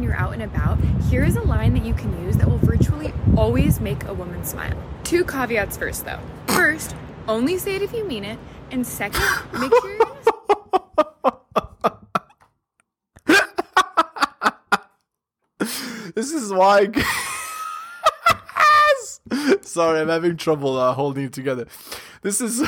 when you're out and about, here is a line that you can use that will virtually always make a woman smile. Two caveats first, though. First, only say it if you mean it, and second, make sure you're This is why. Sorry, I'm having trouble uh, holding it together. This is.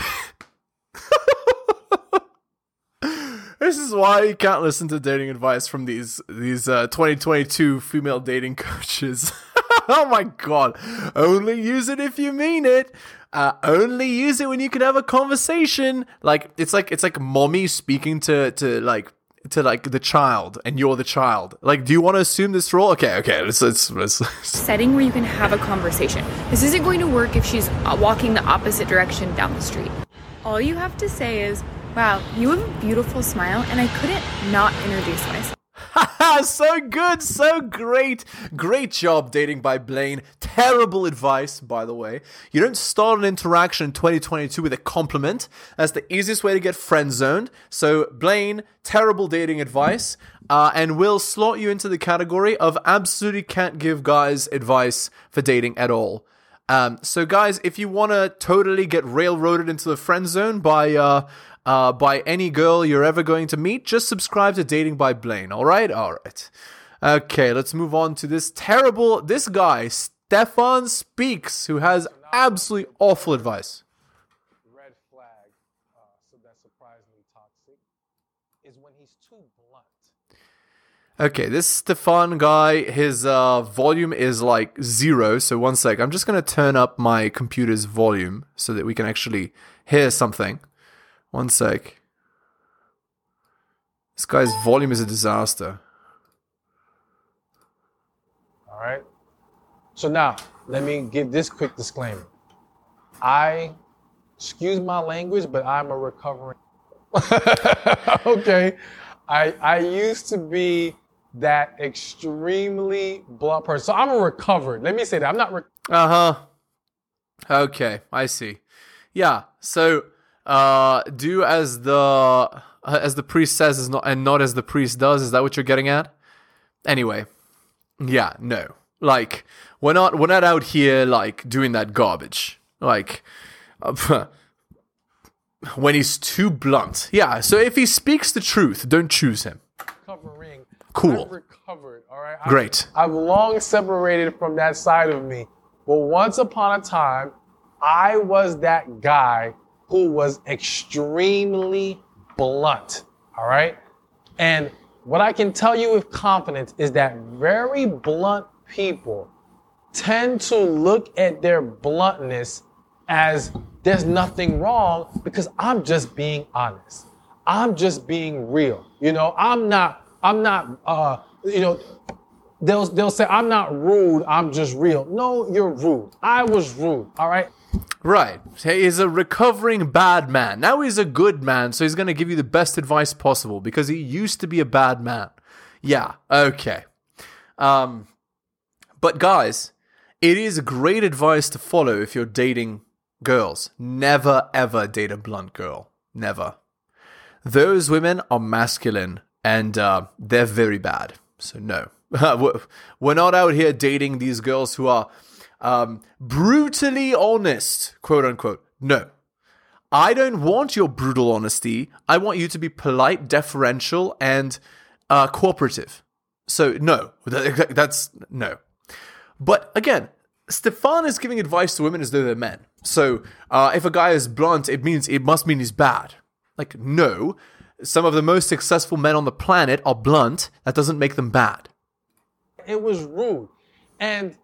this why you can't listen to dating advice from these these uh, 2022 female dating coaches. oh my god! Only use it if you mean it. Uh, only use it when you can have a conversation. Like it's like it's like mommy speaking to to like to like the child and you're the child like do you want to assume this role okay okay let's let's, let's, setting where you can have a conversation this isn't going to work if she's uh, walking the opposite direction down the street all you have to say is wow you have a beautiful smile and i couldn't not introduce myself so good, so great. Great job dating by Blaine. Terrible advice, by the way. You don't start an interaction in 2022 with a compliment. That's the easiest way to get friend zoned. So, Blaine, terrible dating advice. Uh, and will slot you into the category of absolutely can't give guys advice for dating at all. Um, so, guys, if you want to totally get railroaded into the friend zone by uh, uh, by any girl you're ever going to meet, just subscribe to Dating by Blaine. All right, all right. Okay, let's move on to this terrible. This guy, Stephan Speaks, who has absolutely awful advice. Red flag, uh, so that's surprisingly toxic, is when he's too blunt. Okay, this Stephan guy, his uh, volume is like zero. So one sec, I'm just gonna turn up my computer's volume so that we can actually hear something. One sec. This guy's volume is a disaster. All right. So now, let me give this quick disclaimer. I, excuse my language, but I'm a recovering. okay. I I used to be that extremely blunt person. So I'm a recovered. Let me say that. I'm not. Re- uh huh. Okay, I see. Yeah. So uh, do as the uh, as the priest says is not and not as the priest does. Is that what you're getting at? Anyway, yeah, no. Like we're not we're not out here like doing that garbage. Like uh, when he's too blunt. Yeah. So if he speaks the truth, don't choose him. Recovering. Cool. I've recovered. All right. Great. I've, I've long separated from that side of me. But once upon a time, I was that guy who was extremely blunt. All right. And what I can tell you with confidence is that very blunt people tend to look at their bluntness as there's nothing wrong because I'm just being honest. I'm just being real. You know, I'm not, I'm not, uh, you know, they'll, they'll say, I'm not rude, I'm just real. No, you're rude. I was rude. All right. Right. He's a recovering bad man. Now he's a good man, so he's going to give you the best advice possible because he used to be a bad man. Yeah, okay. Um, but guys, it is great advice to follow if you're dating girls. Never ever date a blunt girl. Never. Those women are masculine and uh, they're very bad. So, no. We're not out here dating these girls who are um, brutally honest, quote unquote. No. I don't want your brutal honesty. I want you to be polite, deferential, and uh, cooperative. So, no, that's no. But again, Stephan is giving advice to women as though they're men. So, uh, if a guy is blunt, it means it must mean he's bad. Like, no. Some of the most successful men on the planet are blunt. That doesn't make them bad. It was rude. And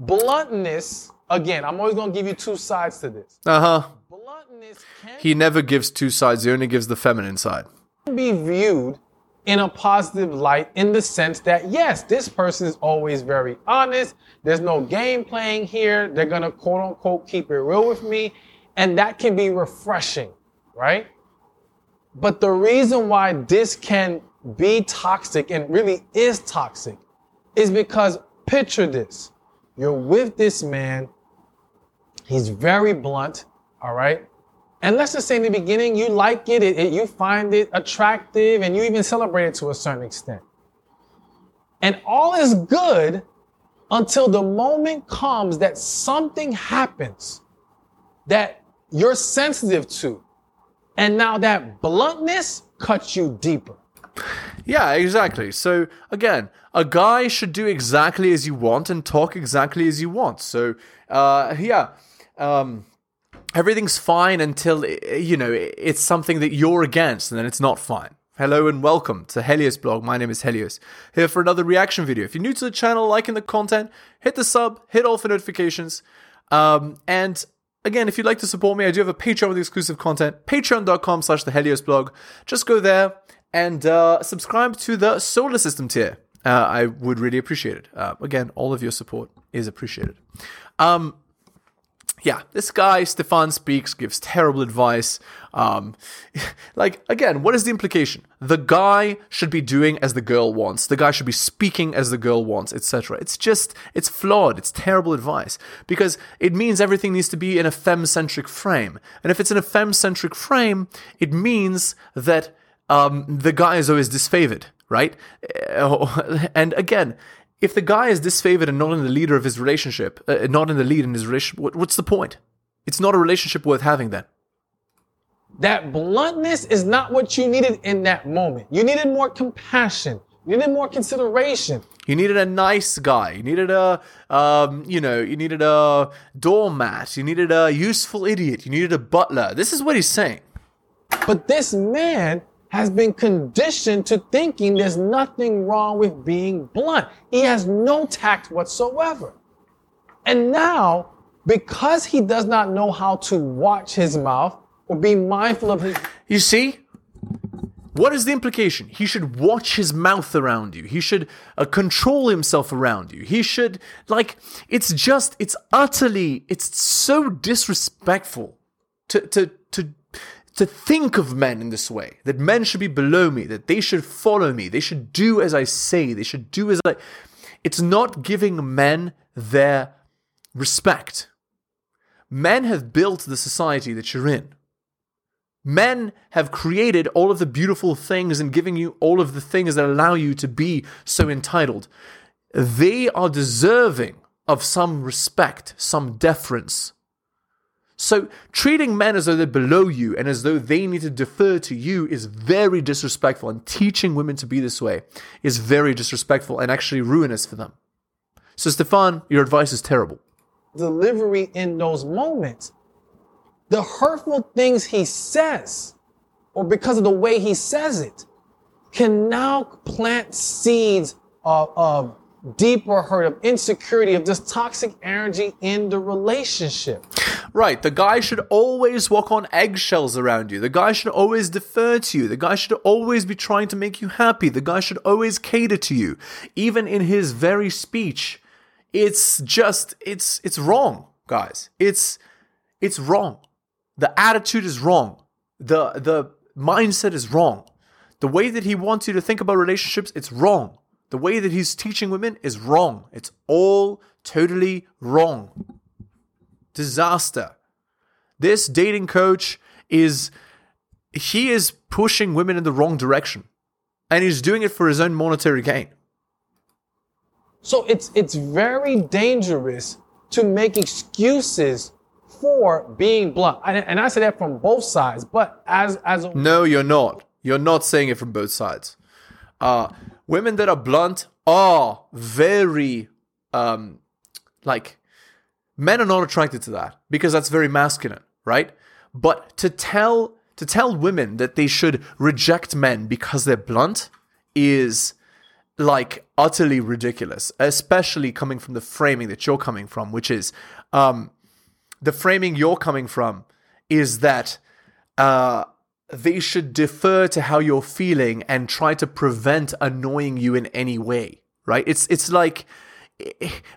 bluntness, again, I'm always going to give you two sides to this. Uh huh. Bluntness He never gives two sides, he only gives the feminine side. Be viewed in a positive light in the sense that, yes, this person is always very honest. There's no game playing here. They're going to quote unquote keep it real with me. And that can be refreshing, right? But the reason why this can be toxic and really is toxic is because picture this. You're with this man. He's very blunt, all right? And let's just say in the beginning, you like it, it, it, you find it attractive, and you even celebrate it to a certain extent. And all is good until the moment comes that something happens that you're sensitive to. And now that bluntness cuts you deeper. Yeah, exactly. So again, a guy should do exactly as you want and talk exactly as you want. So uh, yeah, um, everything's fine until you know it's something that you're against, and then it's not fine. Hello and welcome to Helios blog. My name is Helios. Here for another reaction video. If you're new to the channel, liking the content, hit the sub, hit all for notifications. Um, and again, if you'd like to support me, I do have a Patreon with exclusive content. Patreon.com slash the Helios blog. Just go there and uh, subscribe to the solar system tier. Uh, I would really appreciate it. Uh, again, all of your support is appreciated. Um, yeah, this guy, Stephan Speaks, gives terrible advice. Um, like, again, what is the implication? The guy should be doing as the girl wants. The guy should be speaking as the girl wants, etc. It's just, it's flawed. It's terrible advice because it means everything needs to be in a femme-centric frame. And if it's in a femme-centric frame, it means that um, the guy is always disfavored, right? And again, if the guy is disfavored and not in the leader of his relationship, uh, not in the lead in his relationship, what, what's the point? It's not a relationship worth having then. That bluntness is not what you needed in that moment. You needed more compassion. You needed more consideration. You needed a nice guy. You needed a, um, you know, you needed a doormat. You needed a useful idiot. You needed a butler. This is what he's saying. But this man has been conditioned to thinking there's nothing wrong with being blunt. He has no tact whatsoever. And now, because he does not know how to watch his mouth or be mindful of his. You see? What is the implication? He should watch his mouth around you. He should uh, control himself around you. He should, like, it's just, it's utterly, it's so disrespectful to, to, to to think of men in this way that men should be below me, that they should follow me, they should do as I say, they should do as I. It's not giving men their respect. Men have built the society that you're in. Men have created all of the beautiful things and giving you all of the things that allow you to be so entitled. They are deserving of some respect, some deference, so treating men as though they're below you and as though they need to defer to you is very disrespectful. And teaching women to be this way is very disrespectful and actually ruinous for them. So, Stephan, your advice is terrible. Delivery in those moments, the hurtful things he says, or because of the way he says it, can now plant seeds of, of deeper hurt, of insecurity, of this toxic energy in the relationship. Right. The guy should always walk on eggshells around you. The guy should always defer to you. The guy should always be trying to make you happy. The guy should always cater to you. Even in his very speech, it's just it's it's wrong, guys. It's it's wrong. The attitude is wrong. The the mindset is wrong. The way that he wants you to think about relationships, it's wrong. The way that he's teaching women is wrong. It's all totally wrong. Disaster. This dating coach is he is pushing women in the wrong direction. And he's doing it for his own monetary gain. So it's it's very dangerous to make excuses for being blunt. And, and I say that from both sides, but as as a- No, you're not. You're not saying it from both sides. Uh women that are blunt are very um like men are not attracted to that because that's very masculine right but to tell to tell women that they should reject men because they're blunt is like utterly ridiculous especially coming from the framing that you're coming from which is um the framing you're coming from is that uh they should defer to how you're feeling and try to prevent annoying you in any way, right? It's it's like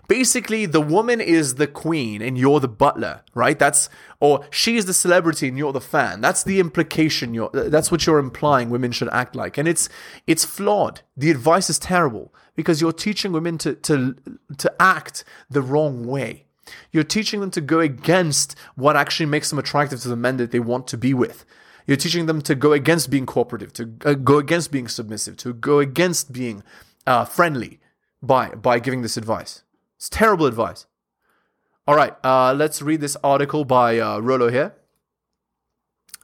basically the woman is the queen and you're the butler, right? That's or she is the celebrity and you're the fan. That's the implication you're that's what you're implying women should act like. And it's it's flawed. The advice is terrible because you're teaching women to to to act the wrong way. You're teaching them to go against what actually makes them attractive to the men that they want to be with. You're teaching them to go against being cooperative, to uh, go against being submissive, to go against being uh, friendly, by by giving this advice. It's terrible advice. All right, uh, let's read this article by uh, Rollo here.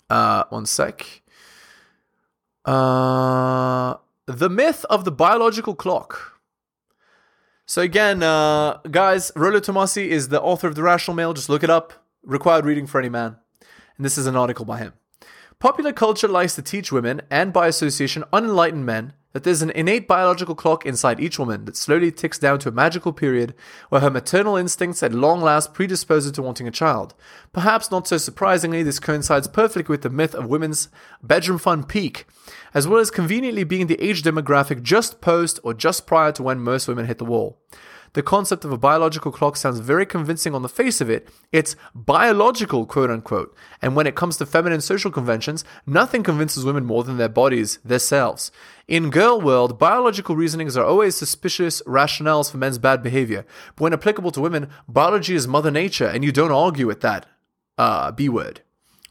Uh, one sec. Uh, the myth of the biological clock. So again, uh, guys, Rollo Tomassi is the author of The Rational Male. Just look it up. Required reading for any man. And this is an article by him. Popular culture likes to teach women, and by association, unenlightened men, that there's an innate biological clock inside each woman that slowly ticks down to a magical period where her maternal instincts at long last predispose her to wanting a child. Perhaps not so surprisingly, this coincides perfectly with the myth of women's bedroom fun peak, as well as conveniently being the age demographic just post or just prior to when most women hit the wall. The concept of a biological clock sounds very convincing on the face of it. It's biological, quote unquote. And when it comes to feminine social conventions, nothing convinces women more than their bodies, their selves. In girl world, biological reasonings are always suspicious rationales for men's bad behavior. But when applicable to women, biology is mother nature, and you don't argue with that uh, B word.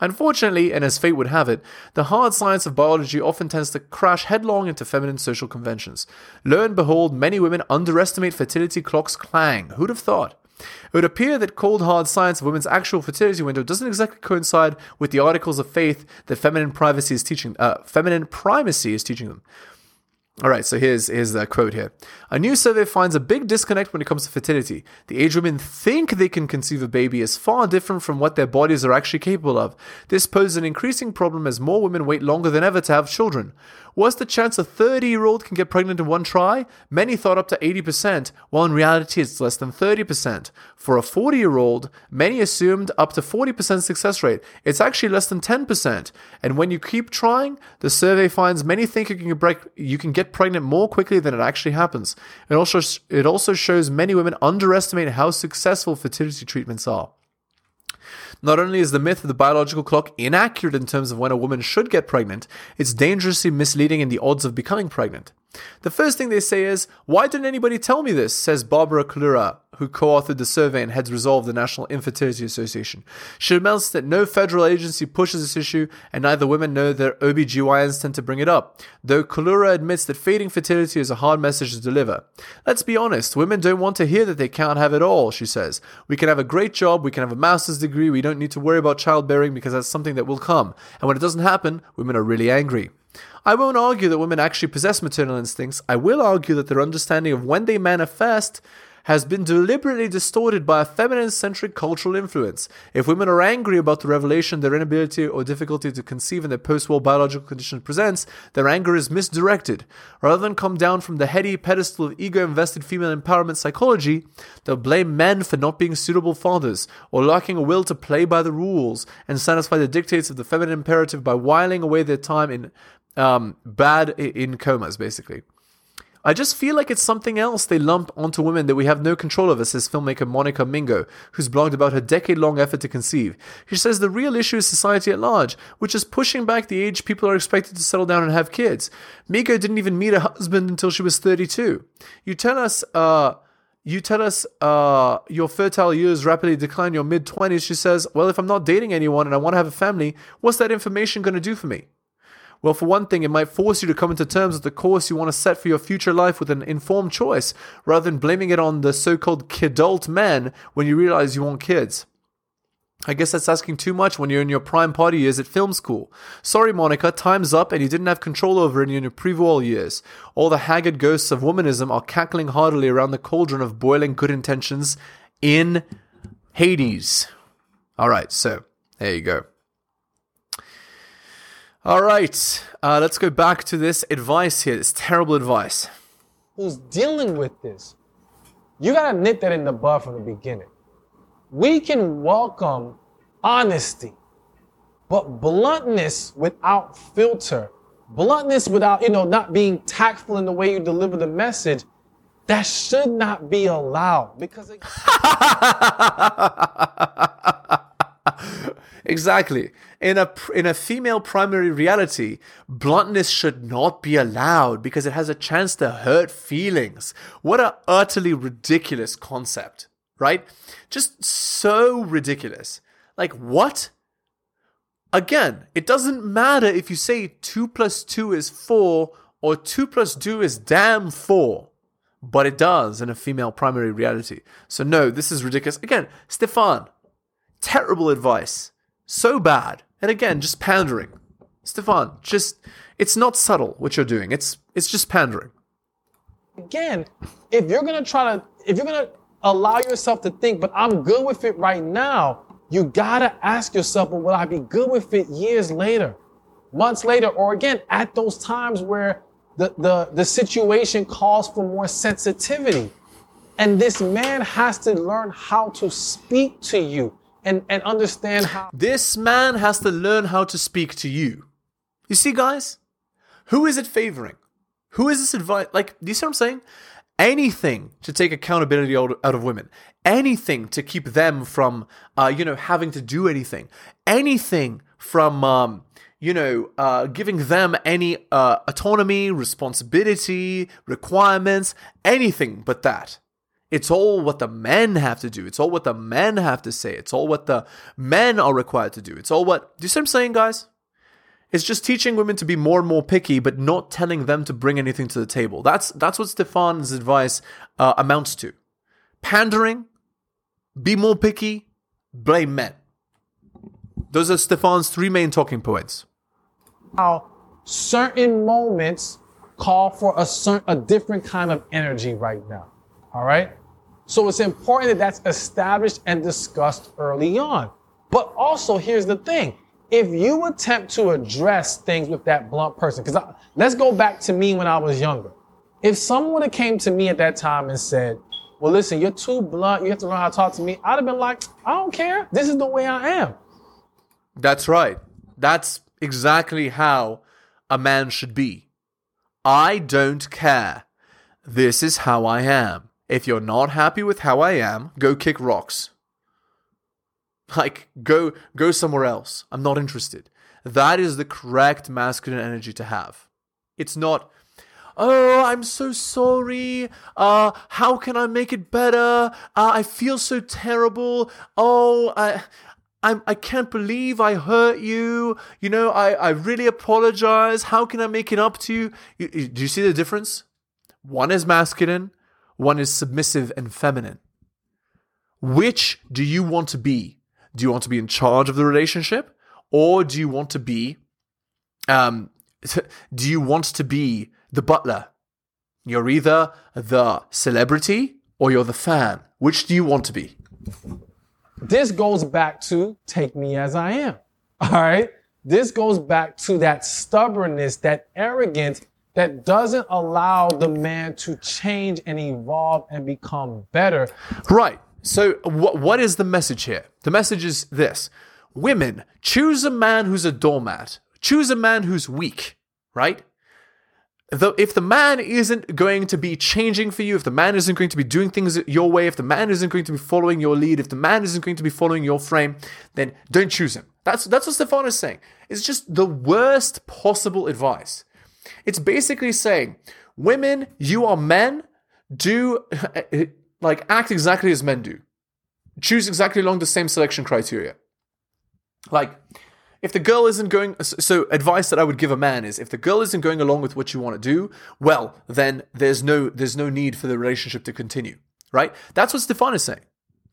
Unfortunately, and as fate would have it, the hard science of biology often tends to crash headlong into feminine social conventions. Lo and behold, many women underestimate fertility clocks' clang. Who'd have thought? It would appear that cold hard science of women's actual fertility window doesn't exactly coincide with the articles of faith that feminine privacy is teaching, uh, feminine primacy is teaching them. All right, so here's here's the quote here. A new survey finds a big disconnect when it comes to fertility. The age women think they can conceive a baby is far different from what their bodies are actually capable of. This poses an increasing problem as more women wait longer than ever to have children. What's the chance a 30 year old can get pregnant in one try? Many thought up to 80%, while in reality it's less than 30%. For a 40 year old, many assumed up to 40% success rate. It's actually less than 10%. And when you keep trying, the survey finds many think you can, get, you can get pregnant more quickly than it actually happens. It also, it also shows many women underestimate how successful fertility treatments are. Not only is the myth of the biological clock inaccurate in terms of when a woman should get pregnant, it's dangerously misleading in the odds of becoming pregnant. The first thing they say is, Why didn't anybody tell me this? says Barbara Collura, who co authored the survey and heads Resolve, the National Infertility Association. She laments that no federal agency pushes this issue, and neither women know their OBGYNs tend to bring it up, though Collura admits that fading fertility is a hard message to deliver. Let's be honest, women don't want to hear that they can't have it all, she says. We can have a great job, we can have a master's degree, we don't need to worry about childbearing because that's something that will come. And when it doesn't happen, women are really angry. I won't argue that women actually possess maternal instincts. I will argue that their understanding of when they manifest has been deliberately distorted by a feminine centric cultural influence. If women are angry about the revelation their inability or difficulty to conceive in their post wall biological condition presents, their anger is misdirected. Rather than come down from the heady pedestal of ego invested female empowerment psychology, they'll blame men for not being suitable fathers or lacking a will to play by the rules and satisfy the dictates of the feminine imperative by whiling away their time in um, bad in comas, basically. I just feel like it's something else they lump onto women that we have no control over, says filmmaker Monica Mingo, who's blogged about her decade long effort to conceive. She says the real issue is society at large, which is pushing back the age people are expected to settle down and have kids. Mingo didn't even meet a husband until she was 32. You tell us, uh, you tell us uh, your fertile years rapidly decline your mid 20s. She says, Well, if I'm not dating anyone and I want to have a family, what's that information going to do for me? Well, for one thing, it might force you to come into terms with the course you want to set for your future life with an informed choice, rather than blaming it on the so called kidult men when you realize you want kids. I guess that's asking too much when you're in your prime party years at film school. Sorry, Monica, time's up and you didn't have control over it in your pre years. All the haggard ghosts of womanism are cackling heartily around the cauldron of boiling good intentions in Hades. All right, so there you go. All right, uh, let's go back to this advice here. This terrible advice. Who's dealing with this? You gotta nip that in the bud from the beginning. We can welcome honesty, but bluntness without filter, bluntness without, you know, not being tactful in the way you deliver the message, that should not be allowed because. It- exactly. In a in a female primary reality, bluntness should not be allowed because it has a chance to hurt feelings. What a utterly ridiculous concept, right? Just so ridiculous. Like what? Again, it doesn't matter if you say 2 plus 2 is 4 or 2 plus 2 is damn 4, but it does in a female primary reality. So, no, this is ridiculous. Again, Stephan, terrible advice. So bad. And again, just pandering. Stephan, just, it's not subtle what you're doing. It's, it's just pandering. Again, if you're gonna try to, if you're gonna allow yourself to think, but I'm good with it right now, you gotta ask yourself, well, will I be good with it years later, months later, or again, at those times where the, the, the situation calls for more sensitivity. And this man has to learn how to speak to you and, and understand how. This man has to learn how to speak to you. You see, guys? Who is it favoring? Who is this advice? Like, do you see what I'm saying? Anything to take accountability out of women. Anything to keep them from, uh, you know, having to do anything. Anything from, um, you know, uh, giving them any uh, autonomy, responsibility, requirements, anything but that. It's all what the men have to do. It's all what the men have to say. It's all what the men are required to do. It's all what. Do you see what I'm saying, guys? It's just teaching women to be more and more picky, but not telling them to bring anything to the table. That's that's what Stephan's advice uh, amounts to. Pandering, be more picky, blame men. Those are Stephan's three main talking points how certain moments call for a certain, a different kind of energy right now. All right. So it's important that that's established and discussed early on. But also, here's the thing. If you attempt to address things with that blunt person, because let's go back to me when I was younger. If someone had came to me at that time and said, well, listen, you're too blunt. You have to learn how to talk to me. I'd have been like, I don't care. This is the way I am. That's right. That's exactly how a man should be. I don't care. This is how I am. If you're not happy with how I am, go kick rocks. Like go go somewhere else. I'm not interested. That is the correct masculine energy to have. It's not oh, I'm so sorry. Uh, how can I make it better? Uh, I feel so terrible. Oh, I, I'm, I can't believe I hurt you. You know, I, I really apologize. How can I make it up to you? you, you do you see the difference? One is masculine, one is submissive and feminine. Which do you want to be? Do you want to be in charge of the relationship? Or do you want to be, um, do you want to be the butler? You're either the celebrity or you're the fan. Which do you want to be? This goes back to take me as I am. All right. This goes back to that stubbornness, that arrogance that doesn't allow the man to change and evolve and become better. Right. So, what, what is the message here? The message is this Women, choose a man who's a doormat, choose a man who's weak, right? though if the man isn't going to be changing for you, if the man isn't going to be doing things your way, if the man isn't going to be following your lead, if the man isn't going to be following your frame, then don't choose him. That's that's what Stephan is saying. It's just the worst possible advice. It's basically saying, women, you are men, do like act exactly as men do. Choose exactly along the same selection criteria. Like if the girl isn't going so advice that i would give a man is if the girl isn't going along with what you want to do well then there's no there's no need for the relationship to continue right that's what stephan is saying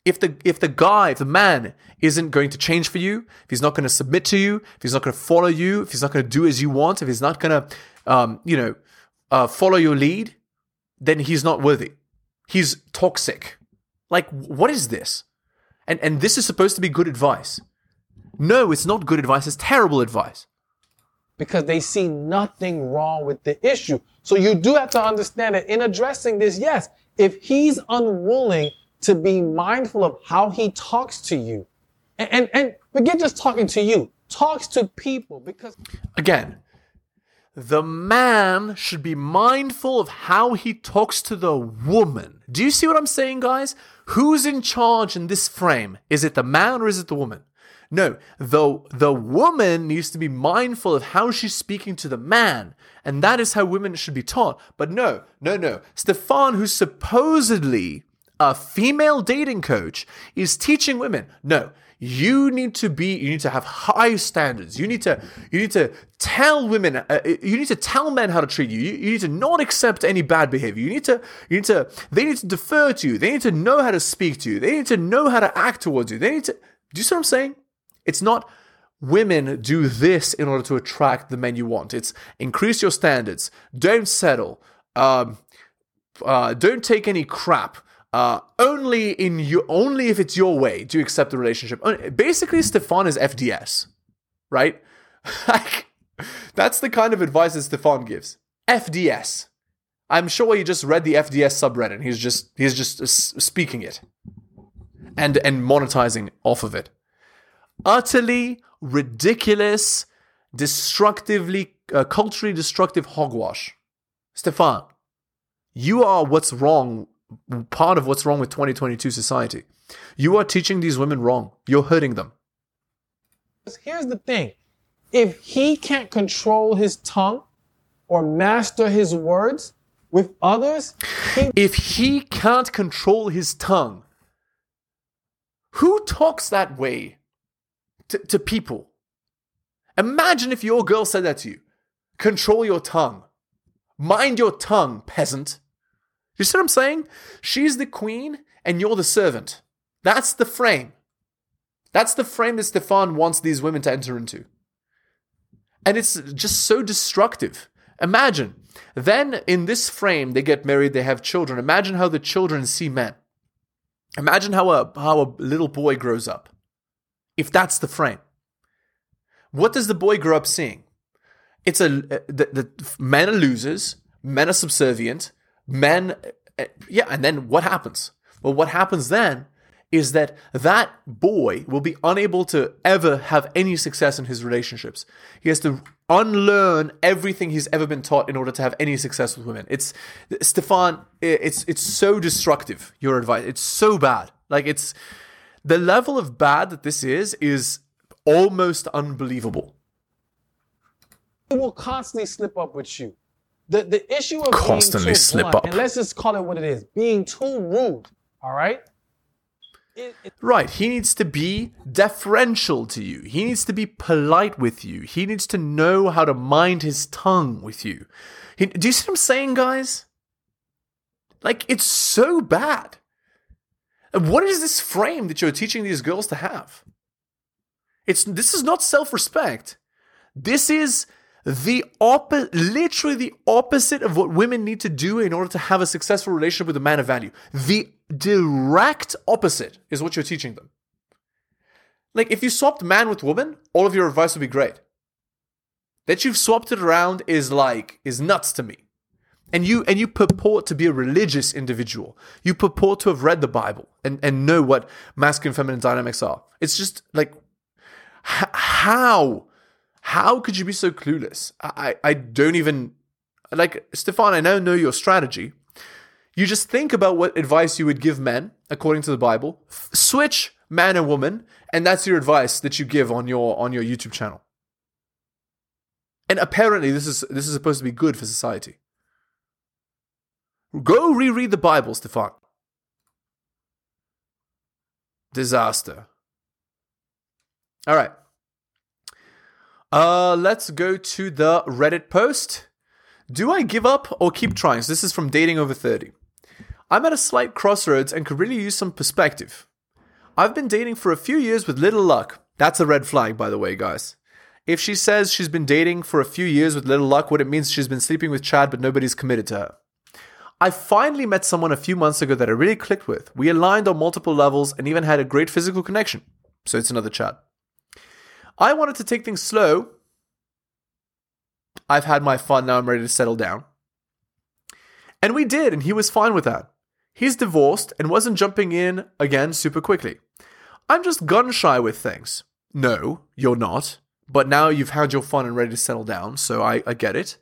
if the if the guy if the man isn't going to change for you if he's not going to submit to you if he's not going to follow you if he's not going to do as you want if he's not going to um, you know uh, follow your lead then he's not worthy he's toxic like what is this and and this is supposed to be good advice no, it's not good advice, it's terrible advice. Because they see nothing wrong with the issue. So you do have to understand that in addressing this, yes, if he's unwilling to be mindful of how he talks to you, and, and, and forget just talking to you, talks to people because. Again, the man should be mindful of how he talks to the woman. Do you see what I'm saying, guys? Who's in charge in this frame? Is it the man or is it the woman? No, the, the woman needs to be mindful of how she's speaking to the man. And that is how women should be taught. But no, no, no. Stephan, who's supposedly a female dating coach, is teaching women no, you need to be you need to have high standards. You need to you need to tell women uh, you need to tell men how to treat you. you you need to not accept any bad behavior. You need to you need to they need to defer to you. They need to know how to speak to you. They need to know how to act towards you. They need to do you see what i'm saying? It's not women do this in order to attract the men you want. It's increase your standards. Don't settle. Um, uh, don't take any crap uh, only in you, only if it's your way do you accept the relationship. Uh, Basically, Stephan is FDS, right? like, that's the kind of advice that Stephan gives. FDS. I'm sure he just read the FDS subreddit. He's just he's just uh, speaking it, and and monetizing off of it. Utterly ridiculous, destructively, uh, culturally destructive hogwash. Stephan, you are what's wrong part of what's wrong with 2022 society. You are teaching these women wrong. You're hurting them. Here's the thing if he can't control his tongue or master his words with others, he If he can't control his tongue, who talks that way to, to people? Imagine if your girl said that to you. Control your tongue. Mind your tongue, peasant. You see what I'm saying? She's the queen and you're the servant. That's the frame. That's the frame that Stephan wants these women to enter into. And it's just so destructive. Imagine, then in this frame, they get married, they have children. Imagine how the children see men. Imagine how a, how a little boy grows up. If that's the frame. What does the boy grow up seeing? It's a the, the men are losers, men are subservient, men eh, yeah and then what happens? Well what happens then is that that boy will be unable to ever have any success in his relationships. He has to unlearn everything he's ever been taught in order to have any success with women. It's stephan it's it's so destructive your advice. It's so bad. Like it's the level of bad that this is is almost unbelievable. It will constantly slip up with you. The the issue of Constantly being too slip up. and let's just call it what it is, being too rude. All right. It, it, Right. He needs to be deferential to you. He needs to be polite with you. He needs to know how to mind his tongue with you. He, do you see what I'm saying, guys? Like, it's so bad. And what is this frame that you're teaching these girls to have? It's this is not self-respect. This is the opposite, literally the opposite of what women need to do in order to have a successful relationship with a man of value. The direct opposite is what you're teaching them. Like, if you swapped man with woman, all of your advice would be great. That you've swapped it around is like, is nuts to me. And you and you purport to be a religious individual. You purport to have read the Bible and, and know what masculine feminine dynamics are. It's just like how how could you be so clueless? I, I don't even like Stephan, I now know your strategy. You just think about what advice you would give men according to the Bible. F- switch man and woman, and that's your advice that you give on your on your YouTube channel. And apparently this is this is supposed to be good for society. Go reread the Bible, Stephan. Disaster. All right. Uh, let's go to the Reddit post. Do I give up or keep trying? So this is from Dating Over 30. I'm at a slight crossroads and could really use some perspective. I've been dating for a few years with little luck. That's a red flag, by the way, guys. If she says she's been dating for a few years with little luck, what it means she's been sleeping with Chad, but nobody's committed to her. I finally met someone a few months ago that I really clicked with. We aligned on multiple levels and even had a great physical connection. So it's another Chad. I wanted to take things slow. I've had my fun, now I'm ready to settle down. And we did, and he was fine with that. He's divorced and wasn't jumping in again super quickly. I'm just gun shy with things. No, you're not. But now you've had your fun and ready to settle down, so I, I get it.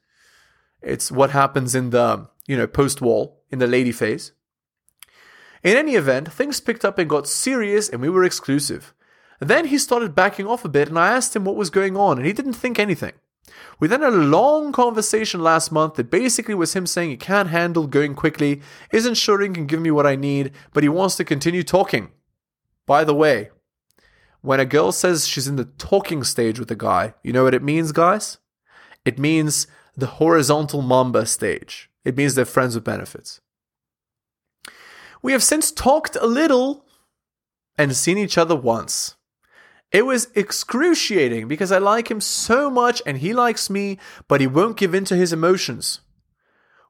It's what happens in the, you know, post wall, in the lady phase. In any event, things picked up and got serious, and we were exclusive. Then he started backing off a bit, and I asked him what was going on, and he didn't think anything. We then had a long conversation last month that basically was him saying he can't handle going quickly, isn't sure he can give me what I need, but he wants to continue talking. By the way, when a girl says she's in the talking stage with a guy, you know what it means, guys? It means the horizontal mamba stage. It means they're friends with benefits. We have since talked a little and seen each other once. It was excruciating because I like him so much and he likes me, but he won't give in to his emotions.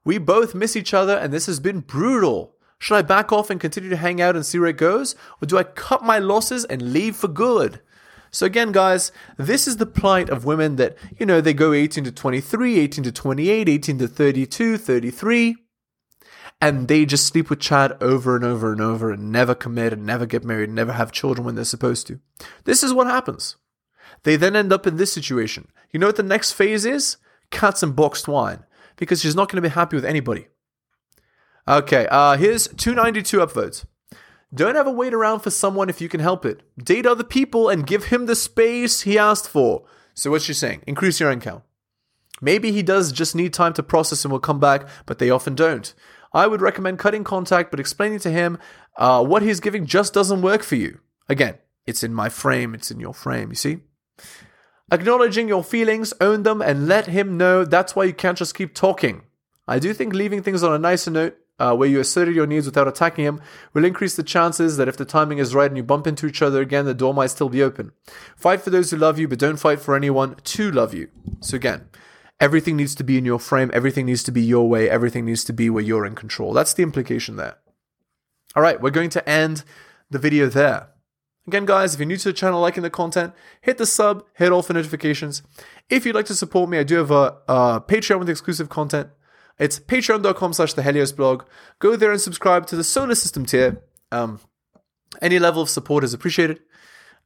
We both miss each other and this has been brutal. Should I back off and continue to hang out and see where it goes? Or do I cut my losses and leave for good? So again, guys, this is the plight of women that, you know, they go 18 to 23, 18 to 28, 18 to 32, 33, and they just sleep with Chad over and over and over and never commit and never get married and never have children when they're supposed to. This is what happens. They then end up in this situation. You know what the next phase is? Cats and boxed wine. Because she's not going to be happy with anybody. Okay, uh, here's 292 upvotes. Don't ever wait around for someone if you can help it. Date other people and give him the space he asked for. So what's she saying? Increase your income. Maybe he does just need time to process and will come back, but they often don't. I would recommend cutting contact, but explaining to him uh, what he's giving just doesn't work for you. Again, it's in my frame, it's in your frame, you see? Acknowledging your feelings, own them, and let him know that's why you can't just keep talking. I do think leaving things on a nicer note uh, where you asserted your needs without attacking him will increase the chances that if the timing is right and you bump into each other again, the door might still be open. Fight for those who love you, but don't fight for anyone to love you. So again, everything needs to be in your frame, everything needs to be your way, everything needs to be where you're in control. That's the implication there. All right, we're going to end the video there. Again, guys, if you're new to the channel, liking the content, hit the sub, hit all for notifications. If you'd like to support me, I do have a, a Patreon with exclusive content. It's patreon.com slash the Helios blog. Go there and subscribe to the solar system tier. Um, any level of support is appreciated.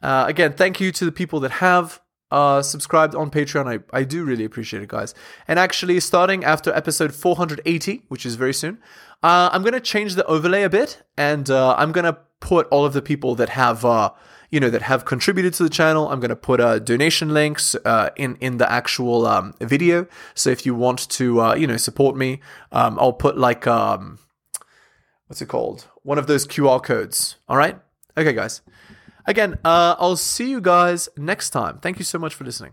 Uh, again, thank you to the people that have uh, subscribed on Patreon. I, I do really appreciate it, guys. And actually, starting after episode 480, which is very soon, uh, I'm going to change the overlay a bit and uh, I'm going to put all of the people that have uh, you know that have contributed to the channel. I'm going to put uh, donation links uh, in in the actual um, video. So if you want to uh, you know support me, um, I'll put like um, what's it called? One of those QR codes. All right. Okay, guys. Again, uh, I'll see you guys next time. Thank you so much for listening.